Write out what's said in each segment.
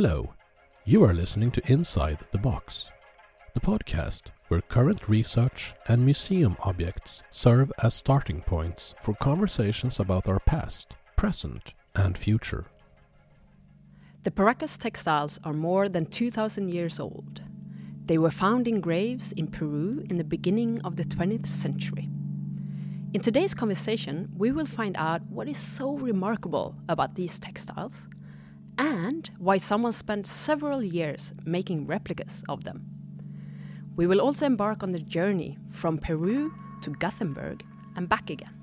Hello, you are listening to Inside the Box, the podcast where current research and museum objects serve as starting points for conversations about our past, present, and future. The Paracas textiles are more than 2,000 years old. They were found in graves in Peru in the beginning of the 20th century. In today's conversation, we will find out what is so remarkable about these textiles and why someone spent several years making replicas of them. We will also embark on the journey from Peru to Gothenburg and back again.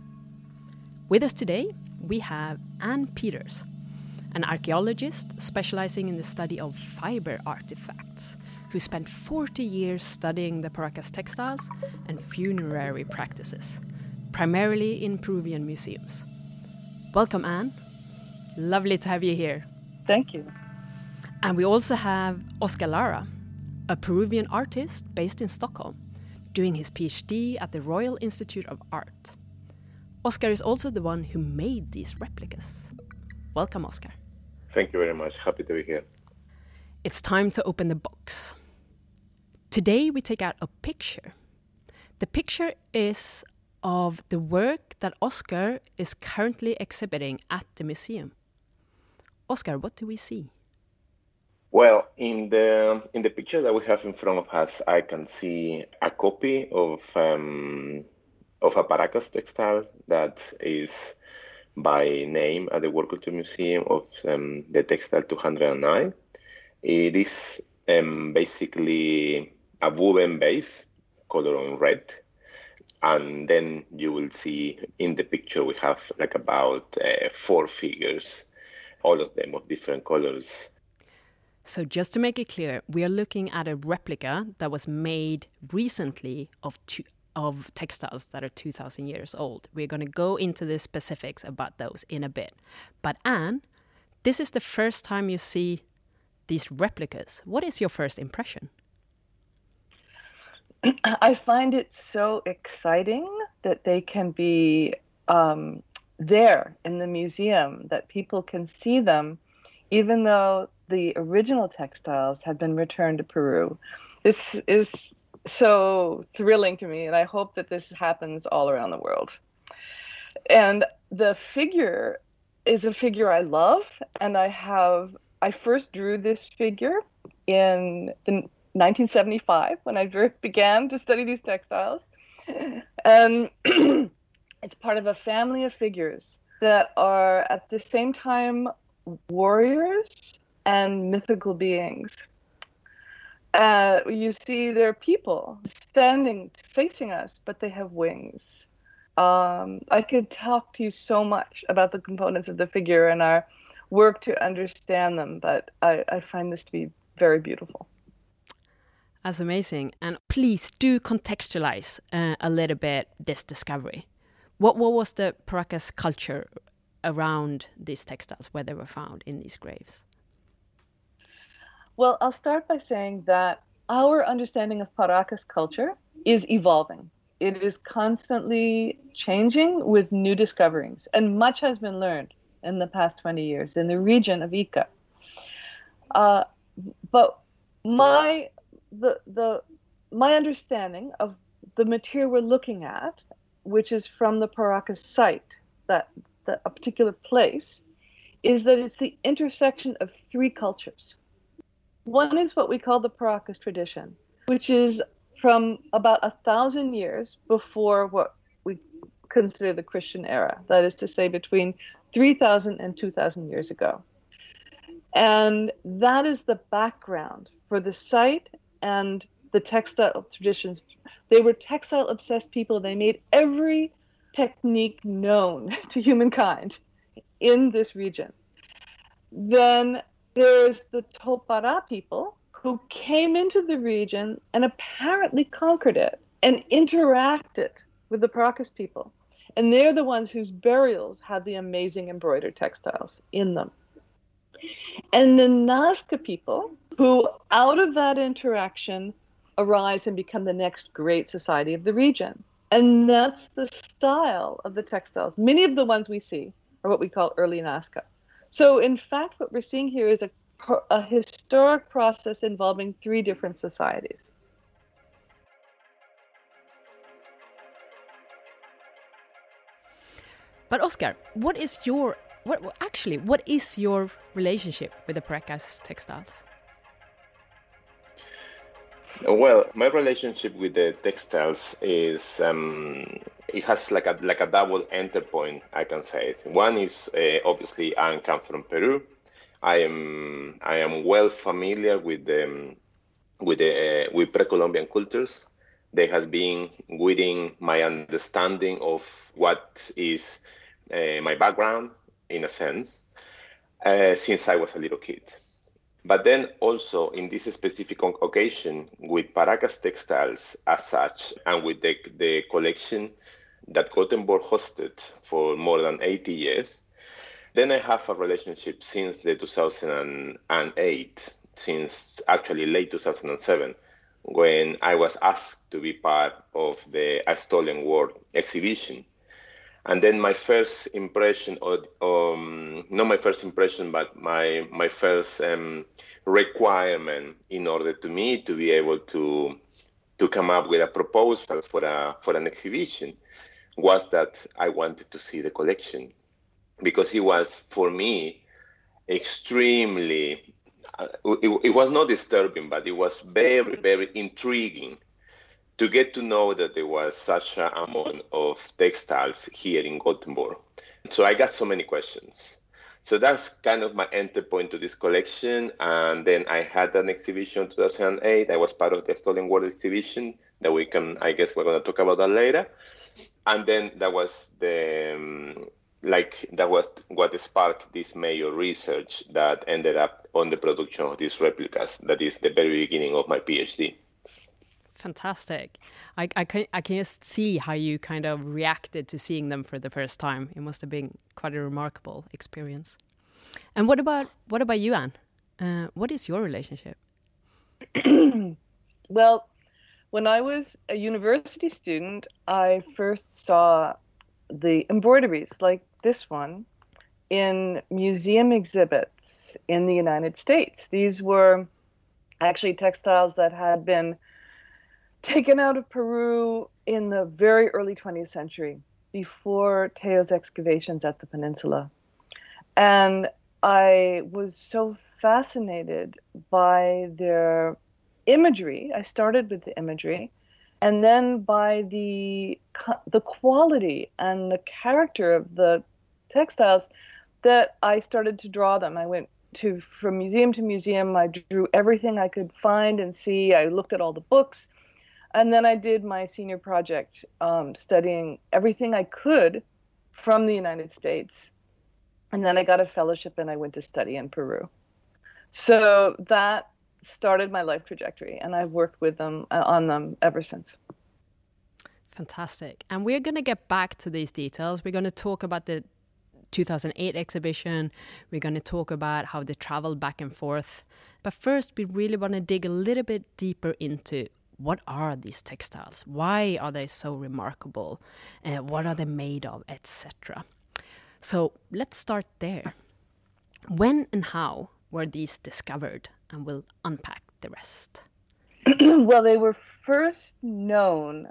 With us today, we have Anne Peters, an archaeologist specializing in the study of fiber artifacts, who spent 40 years studying the Paracas textiles and funerary practices, primarily in Peruvian museums. Welcome, Anne. Lovely to have you here. Thank you. And we also have Oscar Lara, a Peruvian artist based in Stockholm, doing his PhD at the Royal Institute of Art. Oscar is also the one who made these replicas. Welcome, Oscar. Thank you very much. Happy to be here. It's time to open the box. Today we take out a picture. The picture is of the work that Oscar is currently exhibiting at the museum. Oscar, what do we see? Well, in the in the picture that we have in front of us, I can see a copy of um, of a Paracas textile that is by name at the World Culture Museum of um, the Textile 209. It is um, basically a woven base, color on red, and then you will see in the picture we have like about uh, four figures all of them of different colors. So, just to make it clear, we are looking at a replica that was made recently of two, of textiles that are 2,000 years old. We're going to go into the specifics about those in a bit. But, Anne, this is the first time you see these replicas. What is your first impression? I find it so exciting that they can be um, there in the museum that people can see them even though the original textiles have been returned to Peru. This is so thrilling to me, and I hope that this happens all around the world. And the figure is a figure I love, and I have I first drew this figure in the 1975 when I began to study these textiles, and It's part of a family of figures that are at the same time warriors and mythical beings. Uh, you see their people standing facing us, but they have wings. Um, I could talk to you so much about the components of the figure and our work to understand them, but I, I find this to be very beautiful. That's amazing. And please do contextualize uh, a little bit this discovery. What what was the Paracas culture around these textiles where they were found in these graves? Well, I'll start by saying that our understanding of Paracas culture is evolving. It is constantly changing with new discoveries, and much has been learned in the past 20 years in the region of Ica. Uh, but my the the my understanding of the material we're looking at which is from the Paracas site, that, that a particular place, is that it's the intersection of three cultures. One is what we call the Paracas tradition, which is from about a thousand years before what we consider the Christian era, that is to say, between 3,000 and 2,000 years ago. And that is the background for the site and the textile traditions. They were textile obsessed people. They made every technique known to humankind in this region. Then there's the Topara people who came into the region and apparently conquered it and interacted with the Paracas people. And they're the ones whose burials have the amazing embroidered textiles in them. And the Nazca people, who out of that interaction arise and become the next great society of the region. And that's the style of the textiles. Many of the ones we see are what we call early Nazca. So, in fact, what we're seeing here is a a historic process involving three different societies. But Oscar, what is your what actually what is your relationship with the Paracas textiles? Well, my relationship with the textiles is um, it has like a like a double enter point. I can say it. One is uh, obviously I come from Peru. I am I am well familiar with the with the uh, with pre-Columbian cultures. They has been within my understanding of what is uh, my background in a sense uh, since I was a little kid. But then also in this specific occasion with Paracas Textiles as such, and with the, the collection that Gothenburg hosted for more than 80 years, then I have a relationship since the 2008, since actually late 2007, when I was asked to be part of the A Stolen World exhibition and then my first impression or um, not my first impression but my my first um, requirement in order to me to be able to to come up with a proposal for a for an exhibition was that I wanted to see the collection. Because it was for me extremely uh, it, it was not disturbing but it was very very intriguing to get to know that there was such an amount of textiles here in Gothenburg. So I got so many questions. So that's kind of my entry point to this collection. And then I had an exhibition in 2008. I was part of the Stolen World exhibition that we can, I guess we're going to talk about that later. And then that was the, um, like, that was what sparked this major research that ended up on the production of these replicas. That is the very beginning of my PhD fantastic. I, I can I can just see how you kind of reacted to seeing them for the first time. It must have been quite a remarkable experience. And what about what about you, Anne? Uh, what is your relationship? well, when I was a university student, I first saw the embroideries like this one in museum exhibits in the United States. These were actually textiles that had been taken out of Peru in the very early 20th century, before Tello's excavations at the peninsula. And I was so fascinated by their imagery. I started with the imagery, and then by the the quality and the character of the textiles that I started to draw them. I went to from museum to museum. I drew everything I could find and see. I looked at all the books and then I did my senior project um, studying everything I could from the United States. And then I got a fellowship and I went to study in Peru. So that started my life trajectory, and I've worked with them uh, on them ever since. Fantastic. And we're going to get back to these details. We're going to talk about the 2008 exhibition. We're going to talk about how they traveled back and forth. But first, we really want to dig a little bit deeper into what are these textiles? Why are they so remarkable? Uh, what are they made of, etc. So let's start there. When and how were these discovered? And we'll unpack the rest. well, they were first known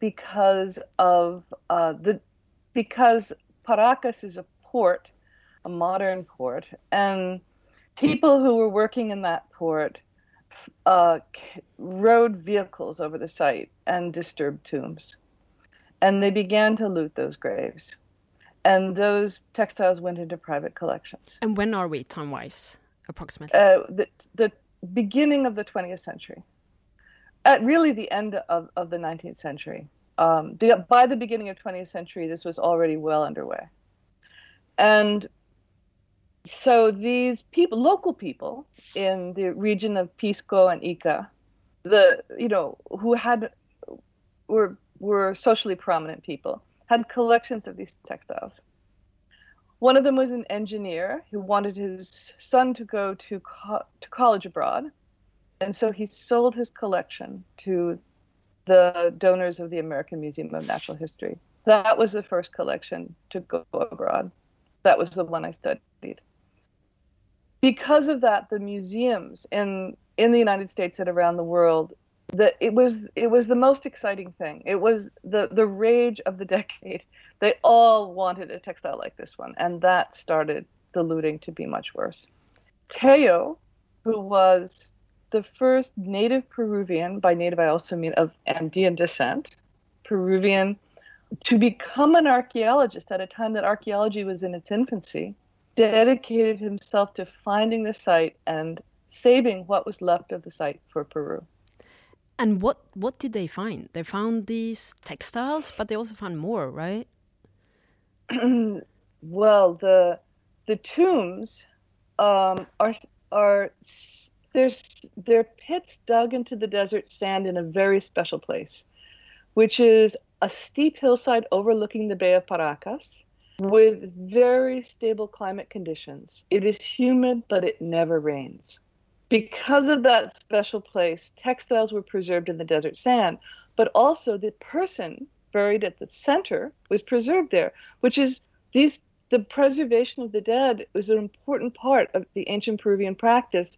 because of uh, the because Paracas is a port, a modern port, and people who were working in that port uh, rode vehicles over the site and disturbed tombs. And they began to loot those graves. And those textiles went into private collections. And when are we, time wise, approximately? Uh, the, the beginning of the 20th century. At really the end of, of the 19th century. Um, the, by the beginning of 20th century, this was already well underway. And so these people, local people in the region of Pisco and Ica, the you know who had were were socially prominent people, had collections of these textiles. One of them was an engineer who wanted his son to go to co- to college abroad, and so he sold his collection to the donors of the American Museum of Natural History. That was the first collection to go abroad. That was the one I studied because of that, the museums in in the United States and around the world, that it was it was the most exciting thing. It was the the rage of the decade. They all wanted a textile like this one, and that started the looting to be much worse. Tello, who was the first native Peruvian, by native I also mean of Andean descent, Peruvian, to become an archaeologist at a time that archaeology was in its infancy, dedicated himself to finding the site and saving what was left of the site for Peru. And what what did they find? They found these textiles, but they also found more, right? well, the the tombs um, are are there's they're pits dug into the desert sand in a very special place, which is a steep hillside overlooking the Bay of Paracas with very stable climate conditions. It is humid, but it never rains. Because of that special place, textiles were preserved in the desert sand, but also the person buried at the center was preserved there, which is these the preservation of the dead was an important part of the ancient Peruvian practice.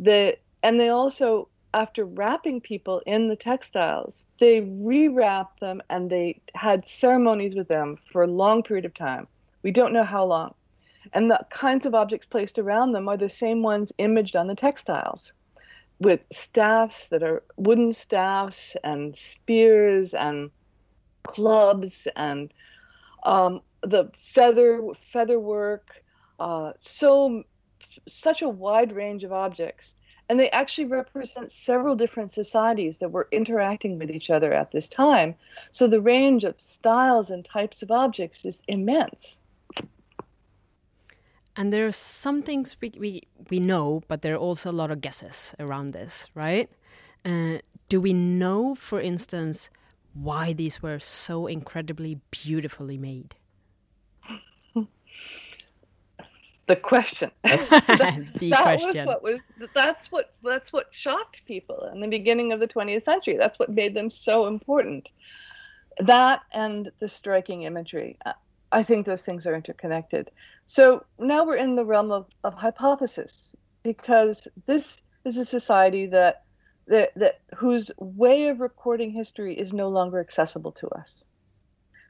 The, and they also after wrapping people in the textiles, they rewrapped them and they had ceremonies with them for a long period of time. We don't know how long. And the kinds of objects placed around them are the same ones imaged on the textiles with staffs that are wooden staffs and spears and clubs and um, the feather feather work uh, so such a wide range of objects and they actually represent several different societies that were interacting with each other at this time. So the range of styles and types of objects is immense. And there are some things we, we, we know, but there are also a lot of guesses around this, right? Uh, do we know, for instance, why these were so incredibly beautifully made? The question. the that question. Was what was that's what that's what shocked people in the beginning of the 20th century. That's what made them so important. That and the striking imagery. I think those things are interconnected. So now we're in the realm of, of hypothesis because this is a society that, that that whose way of recording history is no longer accessible to us.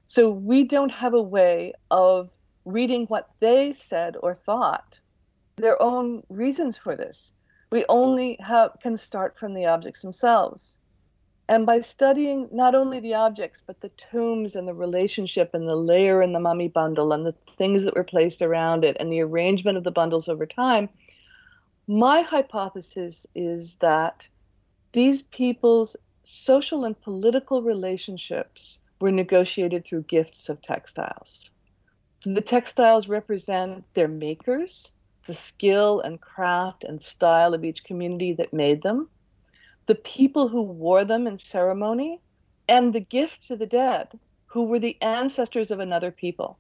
So we don't have a way of reading what they said or thought, their own reasons for this. We only have, can start from the objects themselves. And by studying not only the objects, but the tombs and the relationship and the layer in the mummy bundle and the things that were placed around it and the arrangement of the bundles over time, my hypothesis is that these people's social and political relationships were negotiated through gifts of textiles. The textiles represent their makers, the skill and craft and style of each community that made them, the people who wore them in ceremony, and the gift to the dead, who were the ancestors of another people.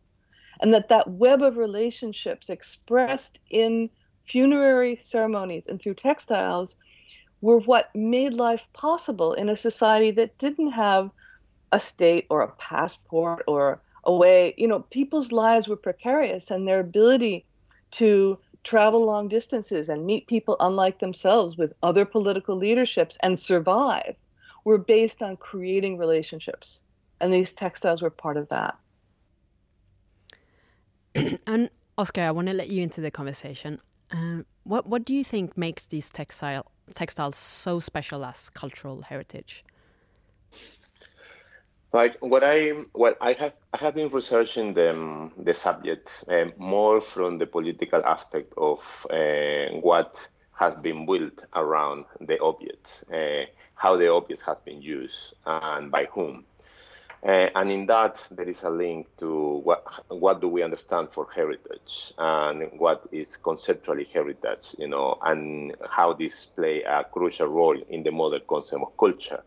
And that that web of relationships expressed in funerary ceremonies and through textiles were what made life possible in a society that didn't have a state or a passport or away. You know, people's lives were precarious and their ability to travel long distances and meet people unlike themselves with other political leaderships and survive were based on creating relationships. And these textiles were part of that. and Oscar, I want to let you into the conversation. Uh, what what do you think makes these textile textiles so special as cultural heritage? Like what I well I have I have been researching the the subject uh, more from the political aspect of uh, what has been built around the object, uh, how the object has been used, and by whom. Uh, and in that, there is a link to what what do we understand for heritage and what is conceptually heritage, you know, and how this play a crucial role in the modern concept of culture.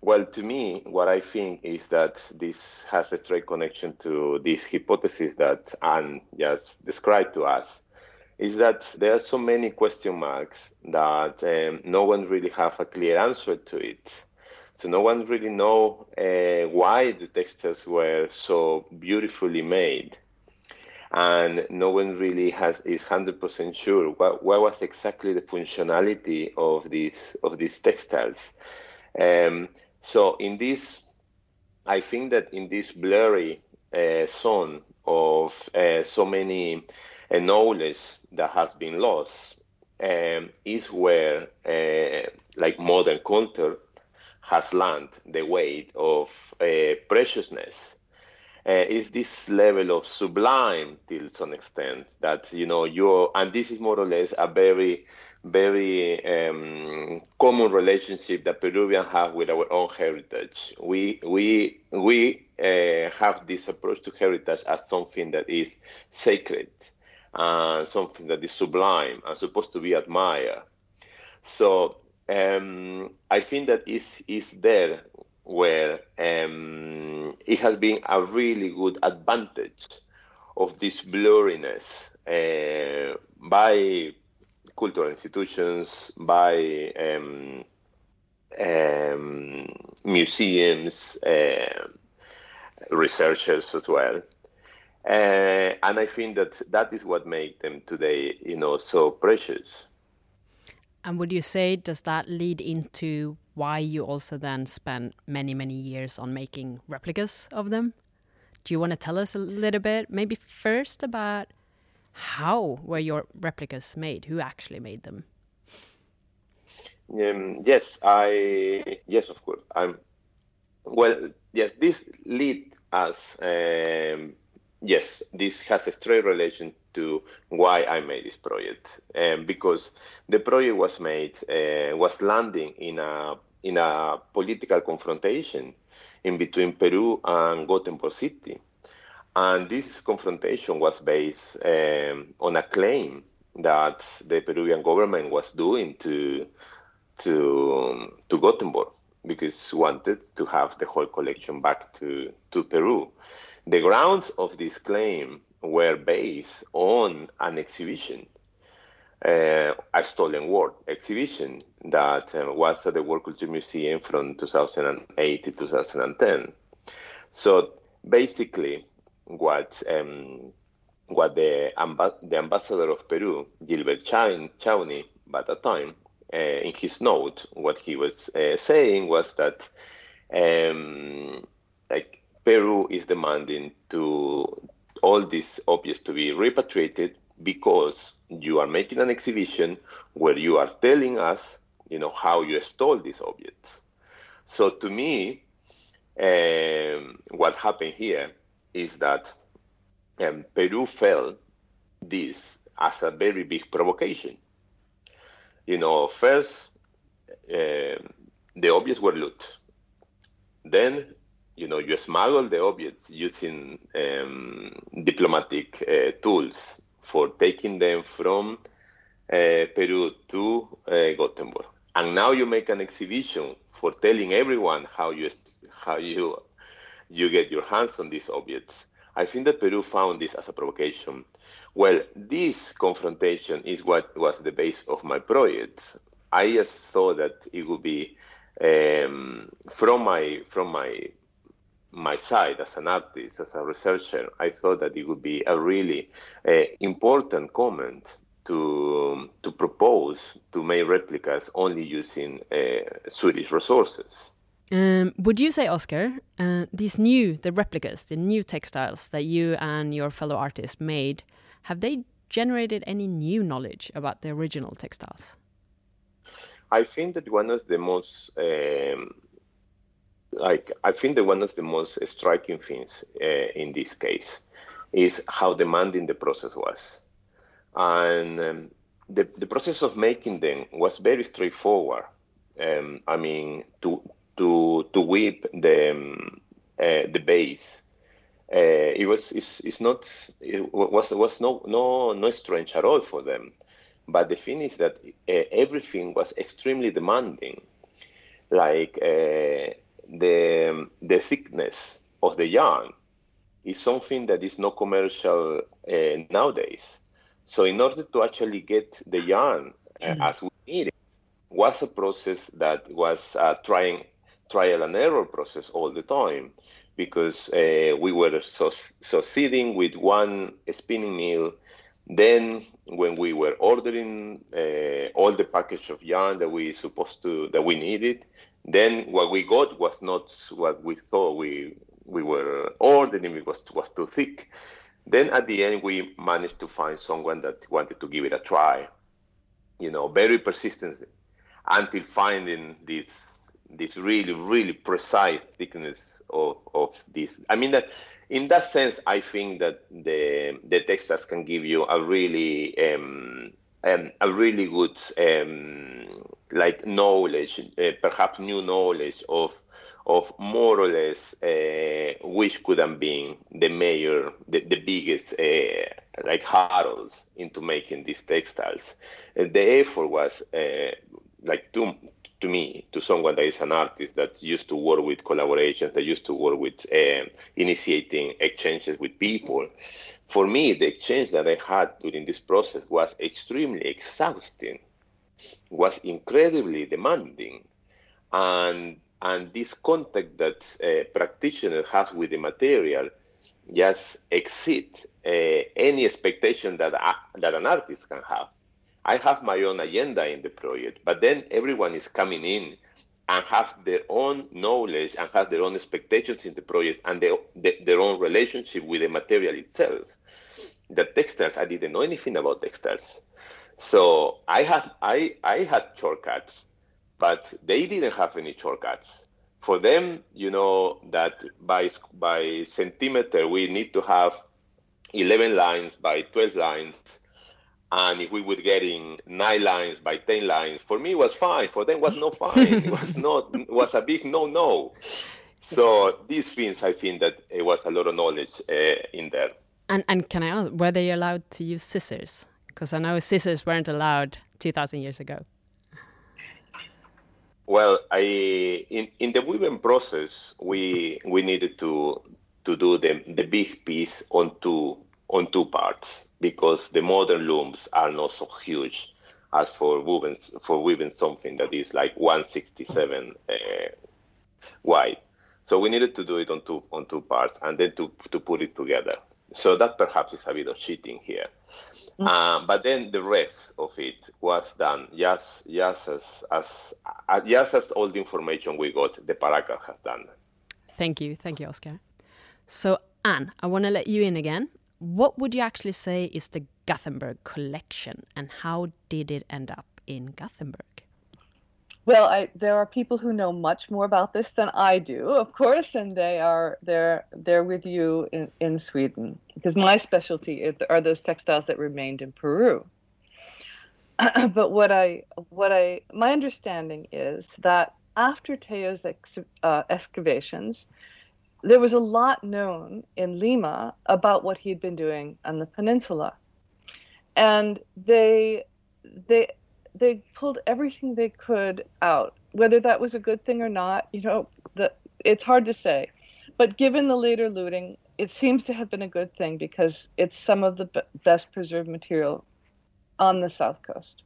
Well, to me, what I think is that this has a straight connection to this hypothesis that Anne just described to us, is that there are so many question marks that um, no one really have a clear answer to it. So no one really know uh, why the textiles were so beautifully made. and no one really has is hundred percent sure what, what was exactly the functionality of these of these textiles. Um, so in this, I think that in this blurry uh, zone of uh, so many uh, knowledge that has been lost um, is where uh, like modern culture has learned the weight of uh, preciousness. Uh, is this level of sublime till some extent that you know you and this is more or less a very very um, common relationship that Peruvians have with our own heritage. We we we uh, have this approach to heritage as something that is sacred, uh, something that is sublime and supposed to be admired. So um, I think that is is there where um, it has been a really good advantage of this blurriness uh, by cultural institutions, by um, um, museums, uh, researchers as well. Uh, and I think that that is what makes them today, you know, so precious. And would you say does that lead into why you also then spent many, many years on making replicas of them. Do you want to tell us a little bit, maybe first about how were your replicas made? Who actually made them? Um, yes, I yes, of course. I'm well. Yes, this lead us. Um, yes, this has a straight relation to why I made this project, um, because the project was made uh, was landing in a in a political confrontation in between Peru and Gothenburg City. And this confrontation was based um, on a claim that the Peruvian government was doing to to um, to Gothenburg because wanted to have the whole collection back to, to Peru. The grounds of this claim were based on an exhibition uh, a stolen world exhibition that uh, was at the World Culture Museum from 2008 to 2010. So basically, what um, what the, amb- the ambassador of Peru, Gilbert Chauny, by the time, uh, in his note, what he was uh, saying was that um, like Peru is demanding to all these objects to be repatriated because you are making an exhibition where you are telling us, you know, how you stole these objects. So to me, um, what happened here is that um, Peru felt this as a very big provocation. You know, first uh, the objects were looted. Then, you know, you smuggle the objects using um, diplomatic uh, tools for taking them from uh, Peru to uh, Gothenburg. And now you make an exhibition for telling everyone how you how you you get your hands on these objects. I think that Peru found this as a provocation. Well, this confrontation is what was the base of my project. I just thought that it would be um, from my from my my side as an artist, as a researcher, I thought that it would be a really uh, important comment to to propose to make replicas only using uh, Swedish resources. Um, would you say, Oscar, uh, these new the replicas, the new textiles that you and your fellow artists made, have they generated any new knowledge about the original textiles? I think that one of the most um, like I think that one of the most striking things uh, in this case is how demanding the process was, and um, the the process of making them was very straightforward. Um, I mean, to to to whip the um, uh, the base. Uh, it was it's, it's not it was was no no no strange at all for them, but the thing is that uh, everything was extremely demanding, like uh, the the thickness of the yarn is something that is not commercial uh, nowadays. So in order to actually get the yarn uh, mm. as we need it, was a process that was a trying trial and error process all the time. because uh, we were succeeding with one spinning mill. Then, when we were ordering uh, all the package of yarn that we supposed to that we needed, then what we got was not what we thought we we were ordering. It was was too thick. Then at the end, we managed to find someone that wanted to give it a try. You know, very persistent until finding this this really really precise thickness of, of this. I mean that in that sense, I think that the the textiles can give you a really um, um, a really good um, like knowledge, uh, perhaps new knowledge of of more or less uh, which could have been the major, the, the biggest uh, like hurdles into making these textiles. Uh, the effort was uh, like too to me, to someone that is an artist that used to work with collaborations, that used to work with um, initiating exchanges with people. For me, the exchange that I had during this process was extremely exhausting, was incredibly demanding, and and this contact that a practitioner has with the material just exceed uh, any expectation that uh, that an artist can have. I have my own agenda in the project, but then everyone is coming in and has their own knowledge and has their own expectations in the project and their, their own relationship with the material itself. The textiles, I didn't know anything about textiles. So I had I, I had shortcuts, but they didn't have any shortcuts. For them, you know that by by centimeter we need to have 11 lines by 12 lines and if we were getting nine lines by 10 lines for me it was fine. For them was not fine. It was not was a big no no. So these things i think that it was a lot of knowledge uh, in there. And and can i ask were they allowed to use scissors? Because i know scissors weren't allowed 2000 years ago. Well i in in the weaving process we we needed to to do the the big piece on two on two parts because the modern looms are not so huge as for weaving for weaving something that is like 167 uh, wide. So we needed to do it on two on two parts and then to to put it together. So that perhaps is a bit of cheating here. Mm-hmm. Um, but then the rest of it was done just just as as uh, just as all the information we got, the Paracas has done. Thank you, thank you, Oscar. So Anne, I want to let you in again what would you actually say is the Gothenburg collection and how did it end up in Gothenburg? Well, I, there are people who know much more about this than I do, of course, and they are they're they're with you in, in Sweden because my specialty is, are those textiles that remained in Peru. but what I what I my understanding is that after Tello's ex, uh, excavations, there was a lot known in Lima about what he'd been doing on the peninsula. And they they they pulled everything they could out. Whether that was a good thing or not, you know, the, it's hard to say. But given the later looting, it seems to have been a good thing because it's some of the b- best preserved material on the south coast.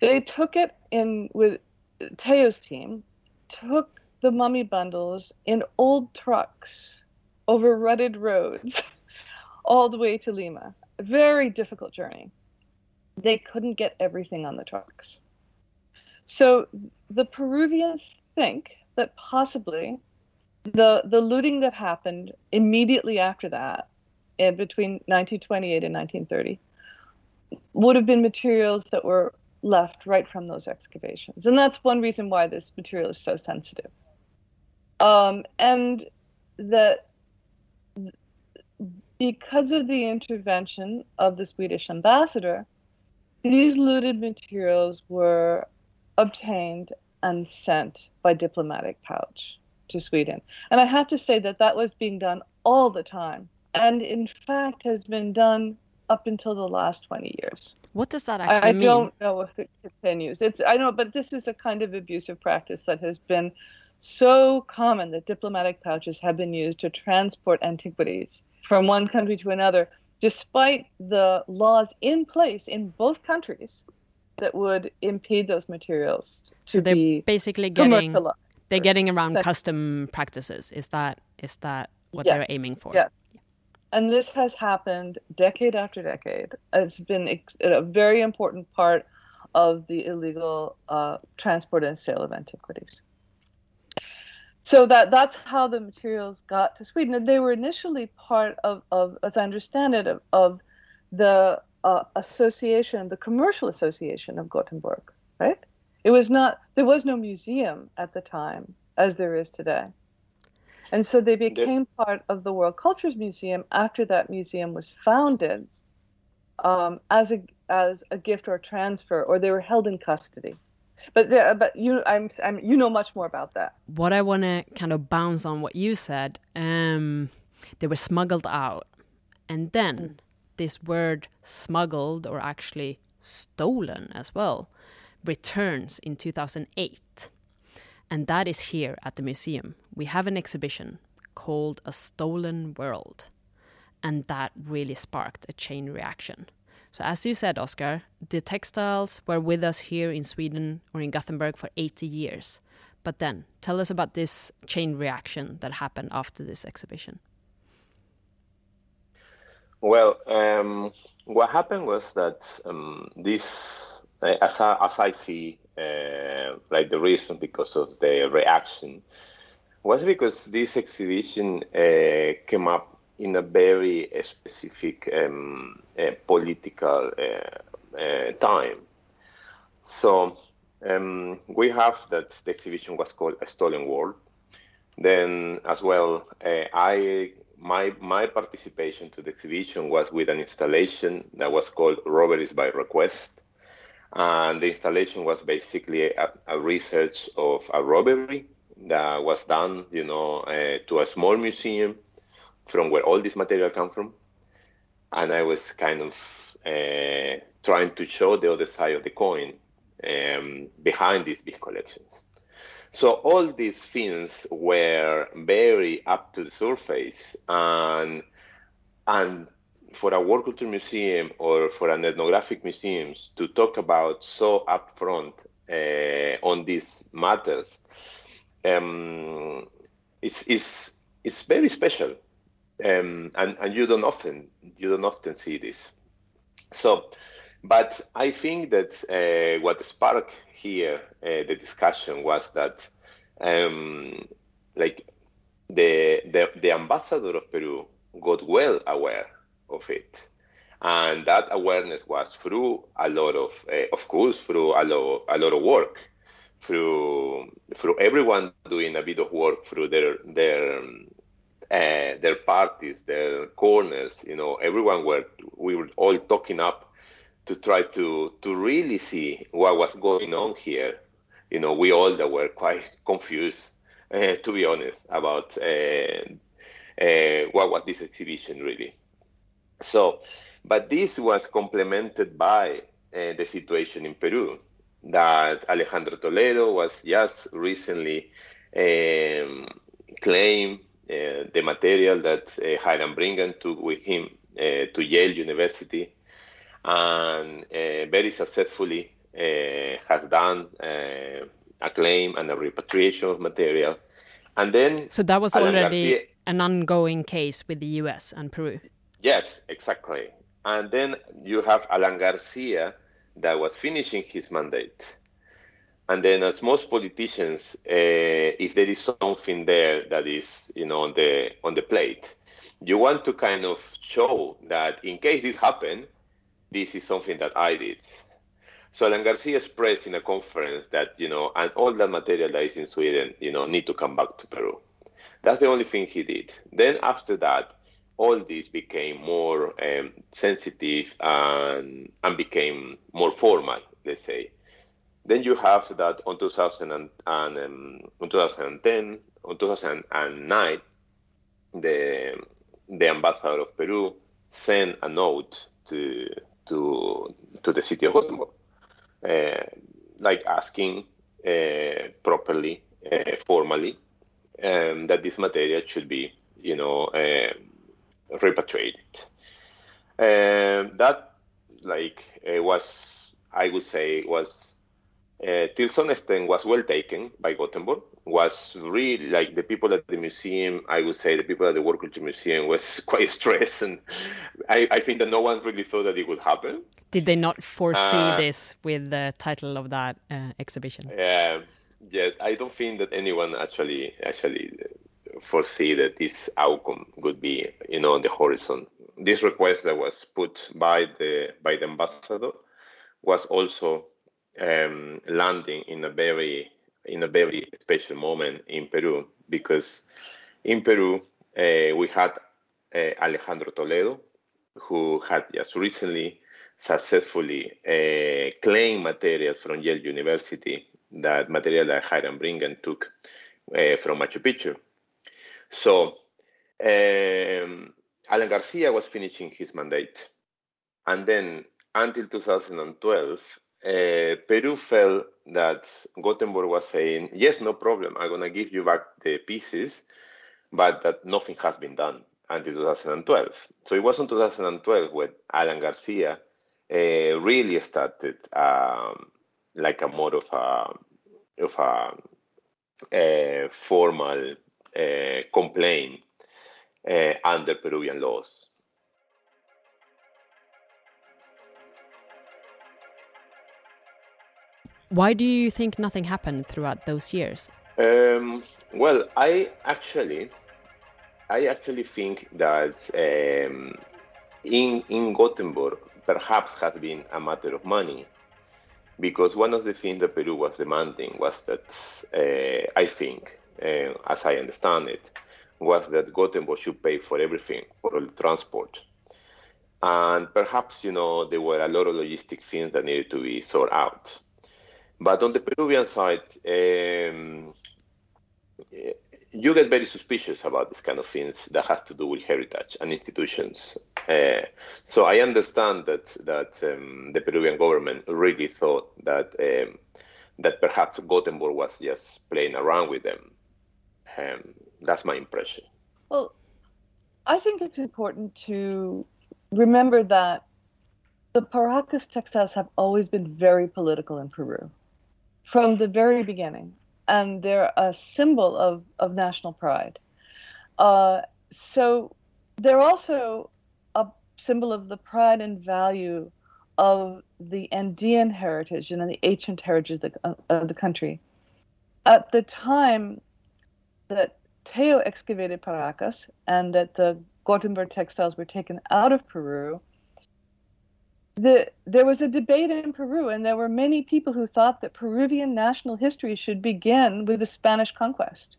They took it in with Tello's team, took the mummy bundles in old trucks over rutted roads all the way to Lima. A very difficult journey. They couldn't get everything on the trucks. So the Peruvians think that possibly the the looting that happened immediately after that, in between 1928 and 1930, would have been materials that were left right from those excavations. And that's one reason why this material is so sensitive. Um, and that because of the intervention of the Swedish ambassador, these looted materials were obtained and sent by diplomatic pouch to Sweden. And I have to say that that was being done all the time, and in fact has been done up until the last 20 years. What does that actually I, I mean? I don't know if it continues. It's I know, but this is a kind of abusive practice that has been so common that diplomatic pouches have been used to transport antiquities from one country to another, despite the laws in place in both countries that would impede those materials. So they're basically getting They're getting around custom practices. Is that is that what yes. they're aiming for? Yes. And this has happened decade after decade. It's been a very important part of the illegal uh, transport and sale of antiquities. So that that's how the materials got to Sweden. And they were initially part of, of as I understand it, of, of the uh, association, the commercial association of Gothenburg, right? It was not, there was no museum at the time as there is today. And so they became part of the World Cultures Museum after that museum was founded um, as a as a gift or transfer, or they were held in custody. But but you I'm, I'm you know much more about that. What I want to kind of bounce on what you said. Um, they were smuggled out, and then mm. this word smuggled or actually stolen as well returns in 2008. And that is here at the museum. We have an exhibition called A Stolen World. And that really sparked a chain reaction. So, as you said, Oscar, the textiles were with us here in Sweden or in Gothenburg for 80 years. But then, tell us about this chain reaction that happened after this exhibition. Well, um, what happened was that um, this, uh, as, I, as I see, uh, like the reason because of the reaction, was because this exhibition uh, came up in a very specific um, political uh, time. So um, we have that the exhibition was called A Stolen World. Then, as well, I my my participation to the exhibition was with an installation that was called Robberies by Request, and the installation was basically a, a research of a robbery that was done, you know, uh, to a small museum from where all this material come from, and I was kind of uh, trying to show the other side of the coin um, behind these big collections. So all these things were very up to the surface, and and for a world culture museum or for an ethnographic museums to talk about so upfront uh, on these matters, um, it's, it's, it's very special um, and and you don't often you don't often see this. So, but I think that uh, what sparked here uh, the discussion was that um, like the, the the ambassador of Peru got well aware of it, and that awareness was through a lot of uh, of course through a lot a lot of work through through everyone doing a bit of work through their their uh, their parties, their corners, you know, everyone were we were all talking up to try to to really see what was going on here. You know, we all that were quite confused, uh, to be honest, about uh, what was this exhibition really. So, but this was complemented by the situation in Peru that Alejandro Toledo was just recently um, claimed the material that uh, Hiram Bingham took with him uh, to Yale University and very successfully has done a claim and a repatriation of material. And then so that was Alan already Garcia, an ongoing case with the U.S. and Peru. Yes, exactly. And then you have Alan Garcia that was finishing his mandate and then, as most politicians, uh, if there is something there that is, you know, on the on the plate, you want to kind of show that in case this happened, this is something that I did. So Alan Garcia expressed in a conference that, you know, and all that material that is in Sweden, you know, need to come back to Peru. That's the only thing he did. Then after that, all this became more um, sensitive and, and became more formal, let's say. Then you have that on 2000 and, and um, on 2010, on 2009, the the ambassador of Peru sent a note to to to the city of Gothenburg, uh, like asking uh, properly, uh, formally, um, that this material should be, you know, uh, repatriated. Um, that, like, was I would say was uh, till some extent was well taken by Gothenburg. Was really like the people at the museum. I would say the people at the World Culture Museum was quite stressed, and I, I think that no one really thought that it would happen. Did they not foresee uh, this with the title of that uh, exhibition? Yeah, yes. I don't think that anyone actually actually foresee that this outcome would be, you know, on the horizon. This request that was put by the by the ambassador was also um, landing in a very in a very special moment in Peru because in Peru uh, we had uh, Alejandro Toledo who had just recently successfully uh, claimed material from Yale University that material that Hiram Bingham took uh, from Machu Picchu. So um, Alan Garcia was finishing his mandate. And then until 2012, uh, Peru felt that Gothenburg was saying, yes, no problem, I'm going to give you back the pieces, but that nothing has been done until 2012. So it was in 2012 when Alan Garcia uh, really started um, like a more of a, of a, a uh, formal uh, complaint under Peruvian laws. Why do you think nothing happened throughout those years? Um, well, I actually, I actually think that um, in in Gothenburg perhaps has been a matter of money, because one of the things that Peru was demanding was that uh, I think, uh, as I understand it, was that Gothenburg should pay for everything, for all transport. And perhaps, you know, there were a lot of logistic things that needed to be sorted out. But on the Peruvian side, um, you get very suspicious about this kind of things that has to do with heritage and institutions. Uh, so I understand that that um, the Peruvian government really thought that um, that perhaps Gothenburg was just playing around with them. Um, that's my impression. Well, I think it's important to remember that the Paracas textiles have always been very political in Peru from the very beginning, and they're a symbol of, of national pride. Uh, so they're also a symbol of the pride and value of the Andean heritage and the ancient heritage of the, of the country. At the time that Tello excavated Paracas and that the Gothenburg textiles were taken out of Peru, the, there was a debate in Peru, and there were many people who thought that Peruvian national history should begin with the Spanish conquest.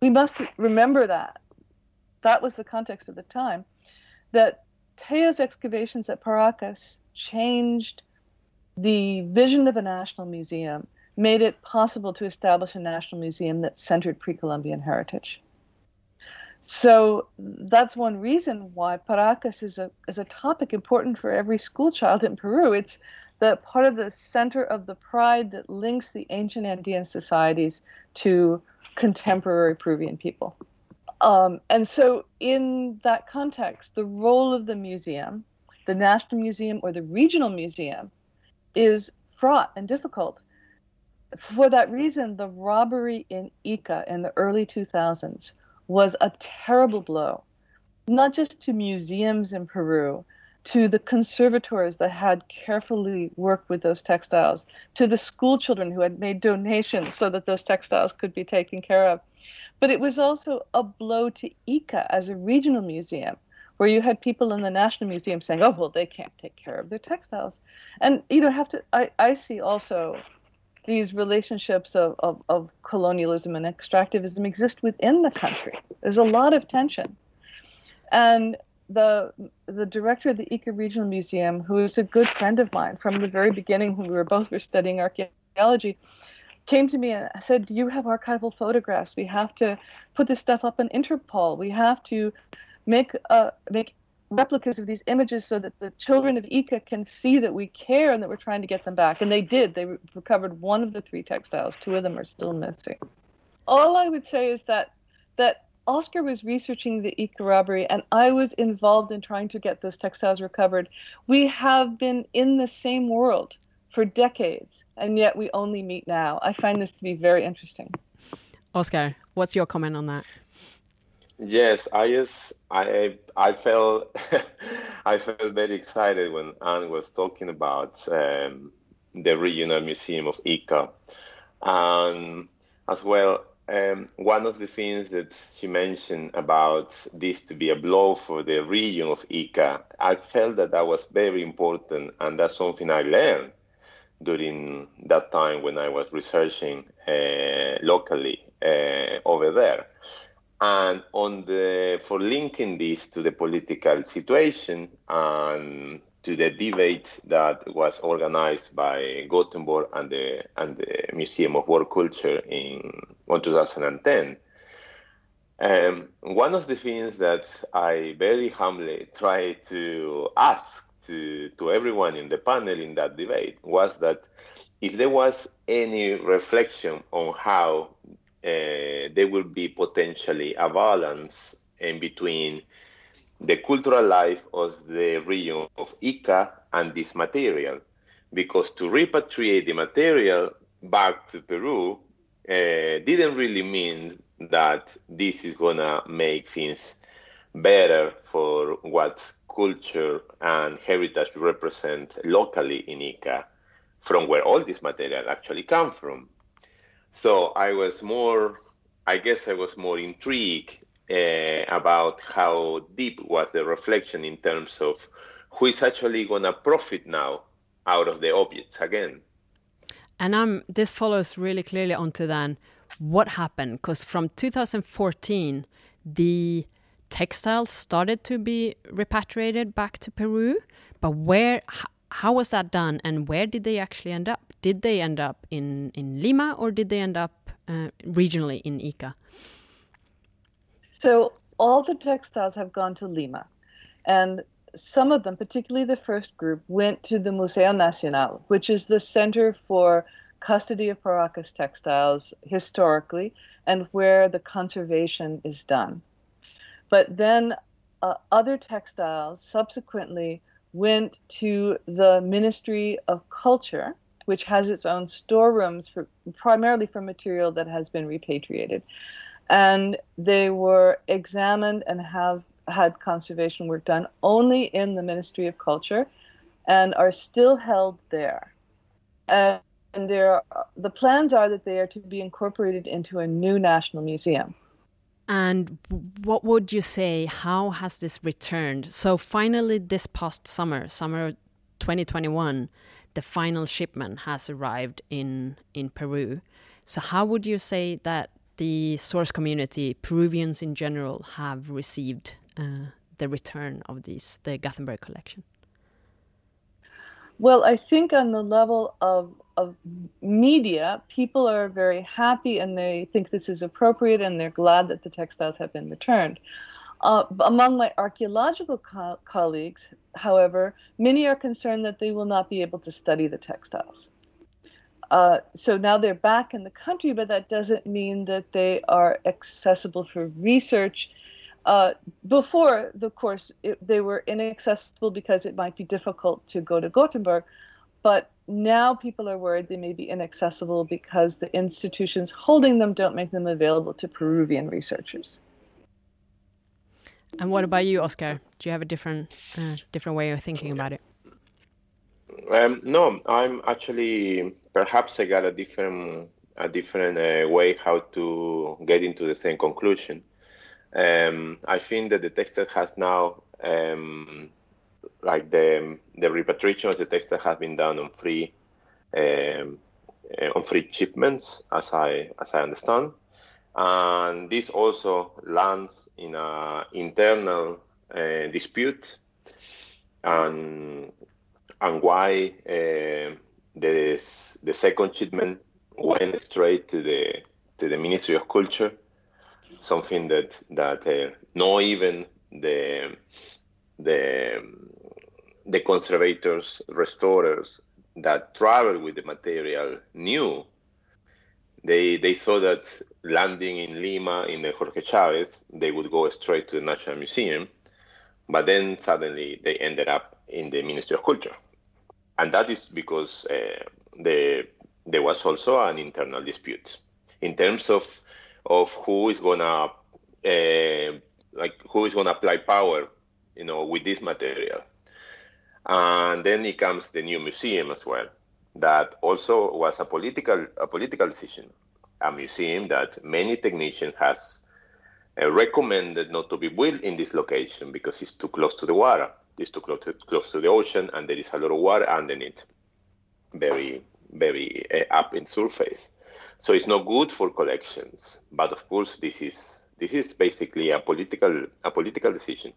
We must remember that. That was the context of the time. That Tello's excavations at Paracas changed the vision of a national museum made it possible to establish a national museum that centered pre Columbian heritage. So that's one reason why Paracas is a, is a topic important for every school child in Peru. It's the part of the center of the pride that links the ancient Andean societies to contemporary Peruvian people. Um, and so, in that context, the role of the museum, the National Museum or the Regional Museum, is fraught and difficult for that reason, the robbery in Ica in the early 2000s was a terrible blow, not just to museums in Peru, to the conservators that had carefully worked with those textiles, to the school children who had made donations so that those textiles could be taken care of. But it was also a blow to Ica as a regional museum, where you had people in the National Museum saying, oh, well, they can't take care of their textiles. And, you know, have to, I, I see also these relationships of, of, of colonialism and extractivism exist within the country. There's a lot of tension. And the the director of the Ica Regional Museum, who is a good friend of mine from the very beginning when we were both were studying archaeology, came to me and said, Do you have archival photographs? We have to put this stuff up on Interpol. We have to make uh, make replicas of these images so that the children of Ica can see that we care and that we're trying to get them back. And they did. They recovered one of the three textiles. Two of them are still missing. All I would say is that that Oscar was researching the Ica robbery, and I was involved in trying to get those textiles recovered. We have been in the same world for decades, and yet we only meet now. I find this to be very interesting. Oscar, what's your comment on that? Yes, I just I I felt I felt very excited when Anne was talking about um, the regional museum of Ica, and as well um, one of the things that she mentioned about this to be a blow for the region of Ica, I felt that that was very important, and that's something I learned during that time when I was researching uh, locally uh, over there. And on the for linking this to the political situation and to the debate that was organized by Gothenburg and the and the Museum of World Culture in, in 2010. Um, one of the things that I very humbly tried to ask to, to everyone in the panel in that debate was that if there was any reflection on how uh, there will be potentially a balance in between the cultural life of the region of Ica and this material. Because to repatriate the material back to Peru uh, didn't really mean that this is to make things better for what culture and heritage represent locally in Ica from where all this material actually come from. So I was more, I guess I was more intrigued uh, about how deep was the reflection in terms of who is actually going to profit now out of the objects again. And um, this follows really clearly onto then what happened because from 2014 the textiles started to be repatriated back to Peru, but where? How was that done, and where did they actually end up? Did they end up in in Lima, or did they end up uh, regionally in Ica? So all the textiles have gone to Lima, and some of them, particularly the first group, went to the Museo Nacional, which is the center for custody of Paracas textiles historically and where the conservation is done. But then uh, other textiles subsequently went to the Ministry of Culture, which has its own storerooms for primarily for material that has been repatriated and they were examined and have had conservation work done only in the Ministry of Culture and are still held there. And, and there are, the plans are that they are to be incorporated into a new national museum. And what would you say? How has this returned? So, finally, this past summer, summer 2021, the final shipment has arrived in, in Peru. So, how would you say that the source community, Peruvians in general, have received uh, the return of these the Gothenburg collection? Well, I think on the level of of media, people are very happy and they think this is appropriate and they're glad that the textiles have been returned. Uh, among my archaeological co colleagues, however, many are concerned that they will not be able to study the textiles. Uh, so now they're back in the country, but that doesn't mean that they are accessible for research. Uh, before the course, it, they were inaccessible because it might be difficult to go to Gothenburg. But now people are worried they may be inaccessible because the institutions holding them don't make them available to Peruvian researchers. And what about you, Oscar? Do you have a different uh, different way of thinking about it? Um, no, I'm actually perhaps I got a different a different uh, way how to get into the same conclusion. Um, I think that the text has now um, like the the repatriation of the textile has been done on free um, uh, on free shipments, as I as I understand, and this also lands in a internal uh, dispute and and why uh, the the second shipment went straight to the to the Ministry of Culture, something that that uh, not even the the the conservators, restorers that travel with the material knew. They they thought that landing in Lima in the Jorge Chavez, they would go straight to the National Museum, but then suddenly they ended up in the Ministry of Culture and that is because uh, the, there was also an internal dispute in terms of of who is gonna uh, like who is gonna apply power, you know, with this material. And then it comes the new museum as well, that also was a political a political decision, a museum that many technicians has uh, recommended not to be built in this location because it's too close to the water, it's too close to, close to the ocean, and there is a lot of water underneath, very very uh, up in surface. So it's not good for collections. But of course, this is this is basically a political a political decision.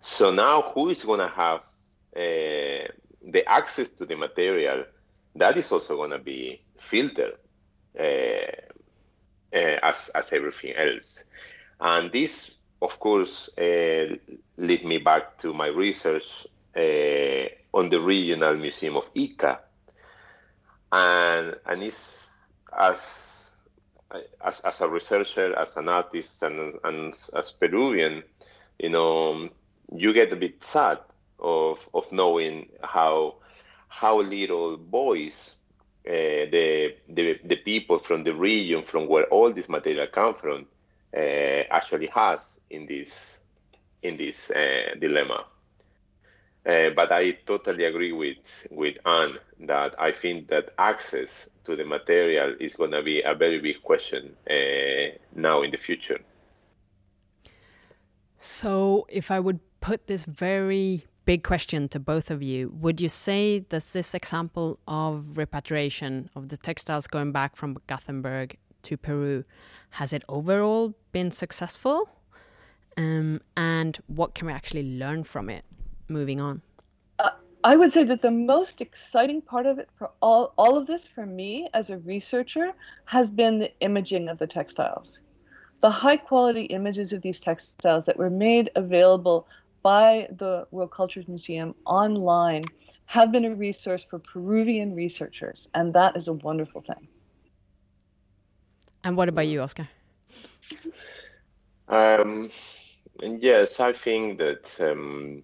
So now, who is going to have the access to the material? That is also going to be filtered uh, uh, as as everything else. And this, of course, uh, lead me back to my research uh, on the regional museum of Ica, and and it's as as, as a researcher, as an artist, and, and as Peruvian, you know, you get a bit sad of of knowing how how little voice uh, the, the the people from the region from where all this material comes from uh, actually has in this in this uh, dilemma. Uh, but I totally agree with with Anne that I think that access to the material is going to be a very big question now in the future. So, if I would put this very big question to both of you, would you say that this example of repatriation of the textiles going back from Gothenburg to Peru has it overall been successful? Um, and what can we actually learn from it? moving on? Uh, I would say that the most exciting part of it for all, all of this for me as a researcher has been the imaging of the textiles. The high quality images of these textiles that were made available by the World Cultures Museum online have been a resource for Peruvian researchers, and that is a wonderful thing. And what about you, Oscar? Um, yes, I think that um,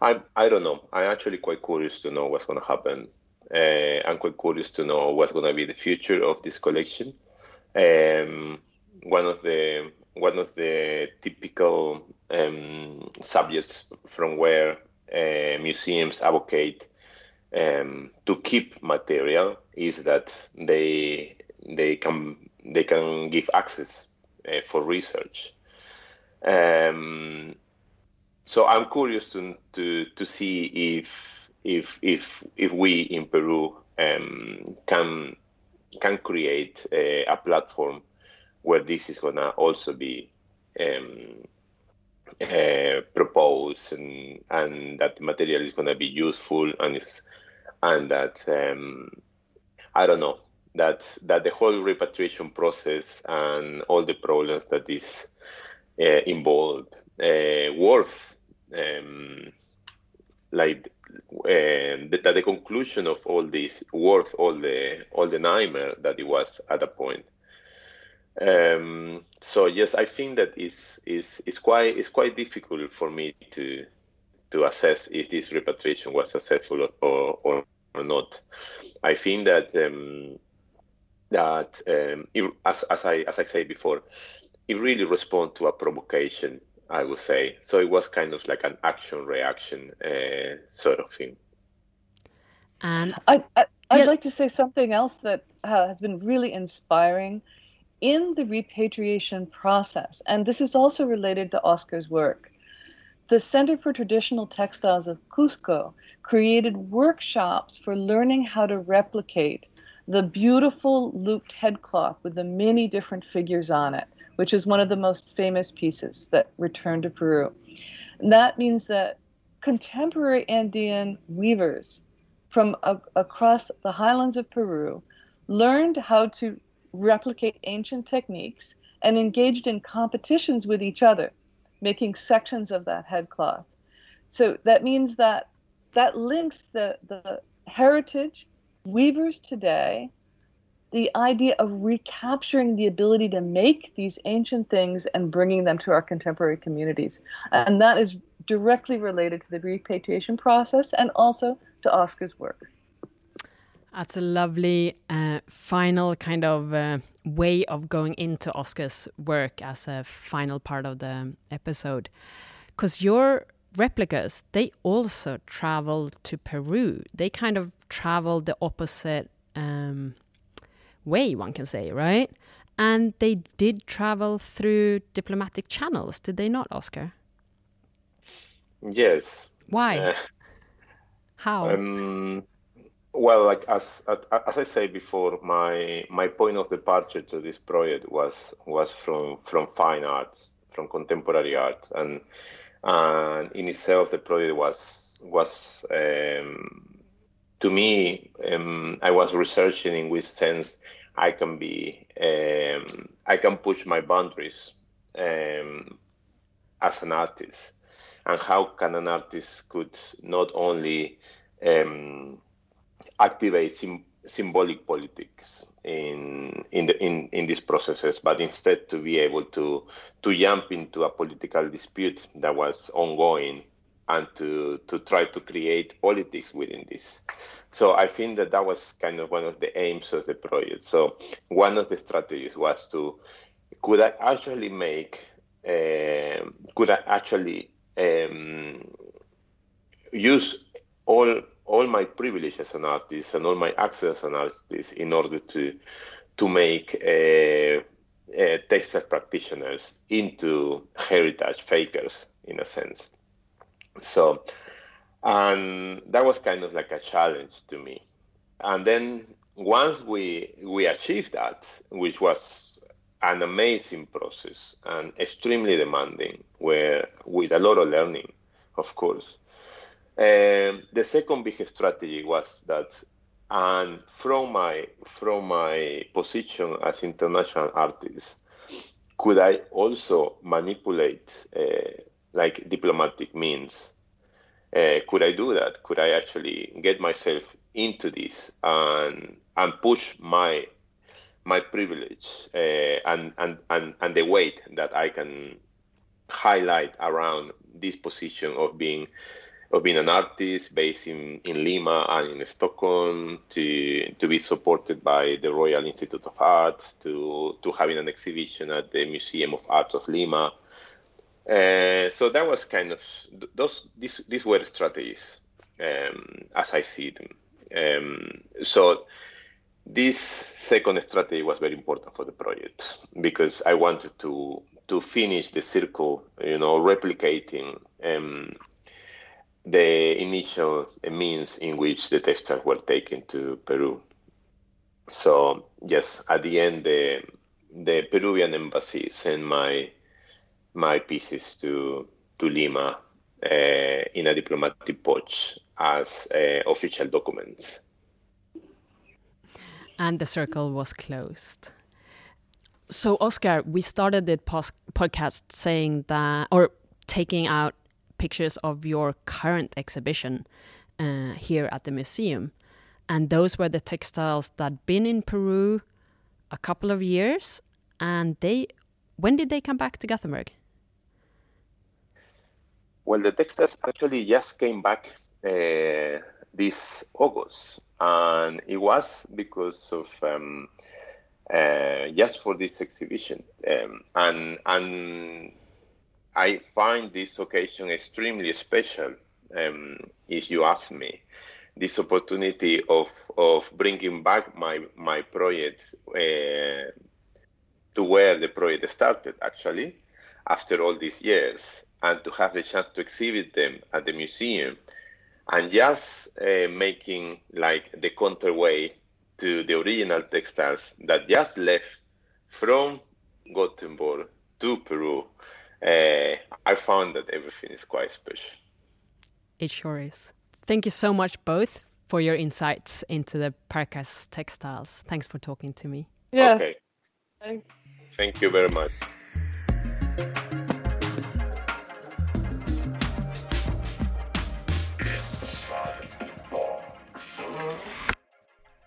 I I don't know. I'm actually quite curious to know what's going to happen. Uh, I'm quite curious to know what's going to be the future of this collection. Um, one of the one of the typical um, subjects from where uh, museums advocate um, to keep material is that they they can they can give access uh, for research. Um, so I'm curious to to to see if if if if we in Peru um, can can create a, a, platform where this is gonna also be um, uh, proposed and and that material is gonna be useful and is and that um, I don't know that that the whole repatriation process and all the problems that is uh, involved uh, worth um, like uh, that the conclusion of all this worth all the all the nightmare that it was at a point. Um, so yes, I think that is is is quite it's quite difficult for me to to assess if this repatriation was successful or or, or not. I think that um, that um, it, as as I as I said before, it really responds to a provocation I would say. So it was kind of like an action reaction uh, sort of thing. And I, I, would yeah. like to say something else that uh, has been really inspiring in the repatriation process, and this is also related to Oscar's work. The Center for Traditional Textiles of Cusco created workshops for learning how to replicate the beautiful looped headcloth with the many different figures on it which is one of the most famous pieces that returned to Peru. And that means that contemporary Andean weavers from a- across the highlands of Peru learned how to replicate ancient techniques and engaged in competitions with each other, making sections of that headcloth. So that means that that links the, the heritage weavers today the idea of recapturing the ability to make these ancient things and bringing them to our contemporary communities. And that is directly related to the repatriation process and also to Oscar's work. That's a lovely uh, final kind of uh, way of going into Oscar's work as a final part of the episode. Because your replicas, they also traveled to Peru. They kind of traveled the opposite um, way, one can say, right? And they did travel through diplomatic channels, did they not, Oscar? Yes. Why? Uh, How? Um, well, like as, as I said before, my my point of departure to this project was was from from fine arts, from contemporary art, and and in itself the project was was um, to me um, I was researching in which sense I can be um, I can push my boundaries um, as an artist, and how can an artist could not only um, activate sim- symbolic politics in in, the, in in these processes, but instead to be able to to jump into a political dispute that was ongoing and to to try to create politics within this. So I think that that was kind of one of the aims of the project. So one of the strategies was to could I actually make uh, could I actually um, use all all my privilege as an artist and all my access as an artist in order to to make uh, textile practitioners into heritage fakers in a sense. So, and that was kind of like a challenge to me. And then once we we achieved that, which was an amazing process and extremely demanding, where with a lot of learning, of course. Um, the second big strategy was that, and from my from my position as international artist, could I also manipulate uh, like diplomatic means? Uh, could I do that? Could I actually get myself into this and and push my my privilege uh, and, and and and the weight that I can highlight around this position of being of being an artist based in, in Lima and in Stockholm, to to be supported by the Royal Institute of Arts, to to having an exhibition at the Museum of Art of Lima. Uh, so that was kind of those these these were strategies um, as I see them. Um, so this second strategy was very important for the project because I wanted to to finish the circle, you know, replicating um, the initial means in which the textiles were taken to Peru. So yes, at the end, the the Peruvian embassy sent my my pieces to to Lima uh, in a diplomatic pouch as uh, official documents. And the circle was closed. So, Oscar, we started the podcast saying that, or taking out pictures of your current exhibition uh, here at the museum. And those were the textiles that been in Peru a couple of years. And they, when did they come back to Gothenburg? Well, the textiles actually just came back uh, this August, and it was because of um, uh, just for this exhibition, um, and and I find this occasion extremely special, um, if you ask me. This opportunity of, of bringing back my, my projects uh, to where the project started, actually, after all these years, and to have the chance to exhibit them at the museum, and just uh, making like the counterway to the original textiles that just left from Gothenburg to Peru uh, I found that everything is quite special. It sure is. Thank you so much, both, for your insights into the Paracas textiles. Thanks for talking to me. Yeah. Okay. Thanks. Thank you very much.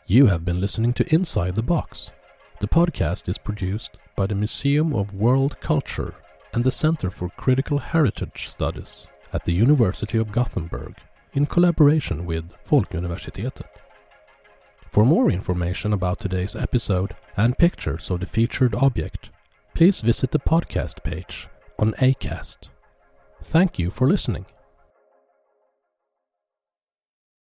You have been listening to Inside the Box. The podcast is produced by the Museum of World Culture and the Center for Critical Heritage Studies at the University of Gothenburg in collaboration with Folkuniversitetet. For more information about today's episode and pictures of the featured object, please visit the podcast page on ACAST. Thank you for listening.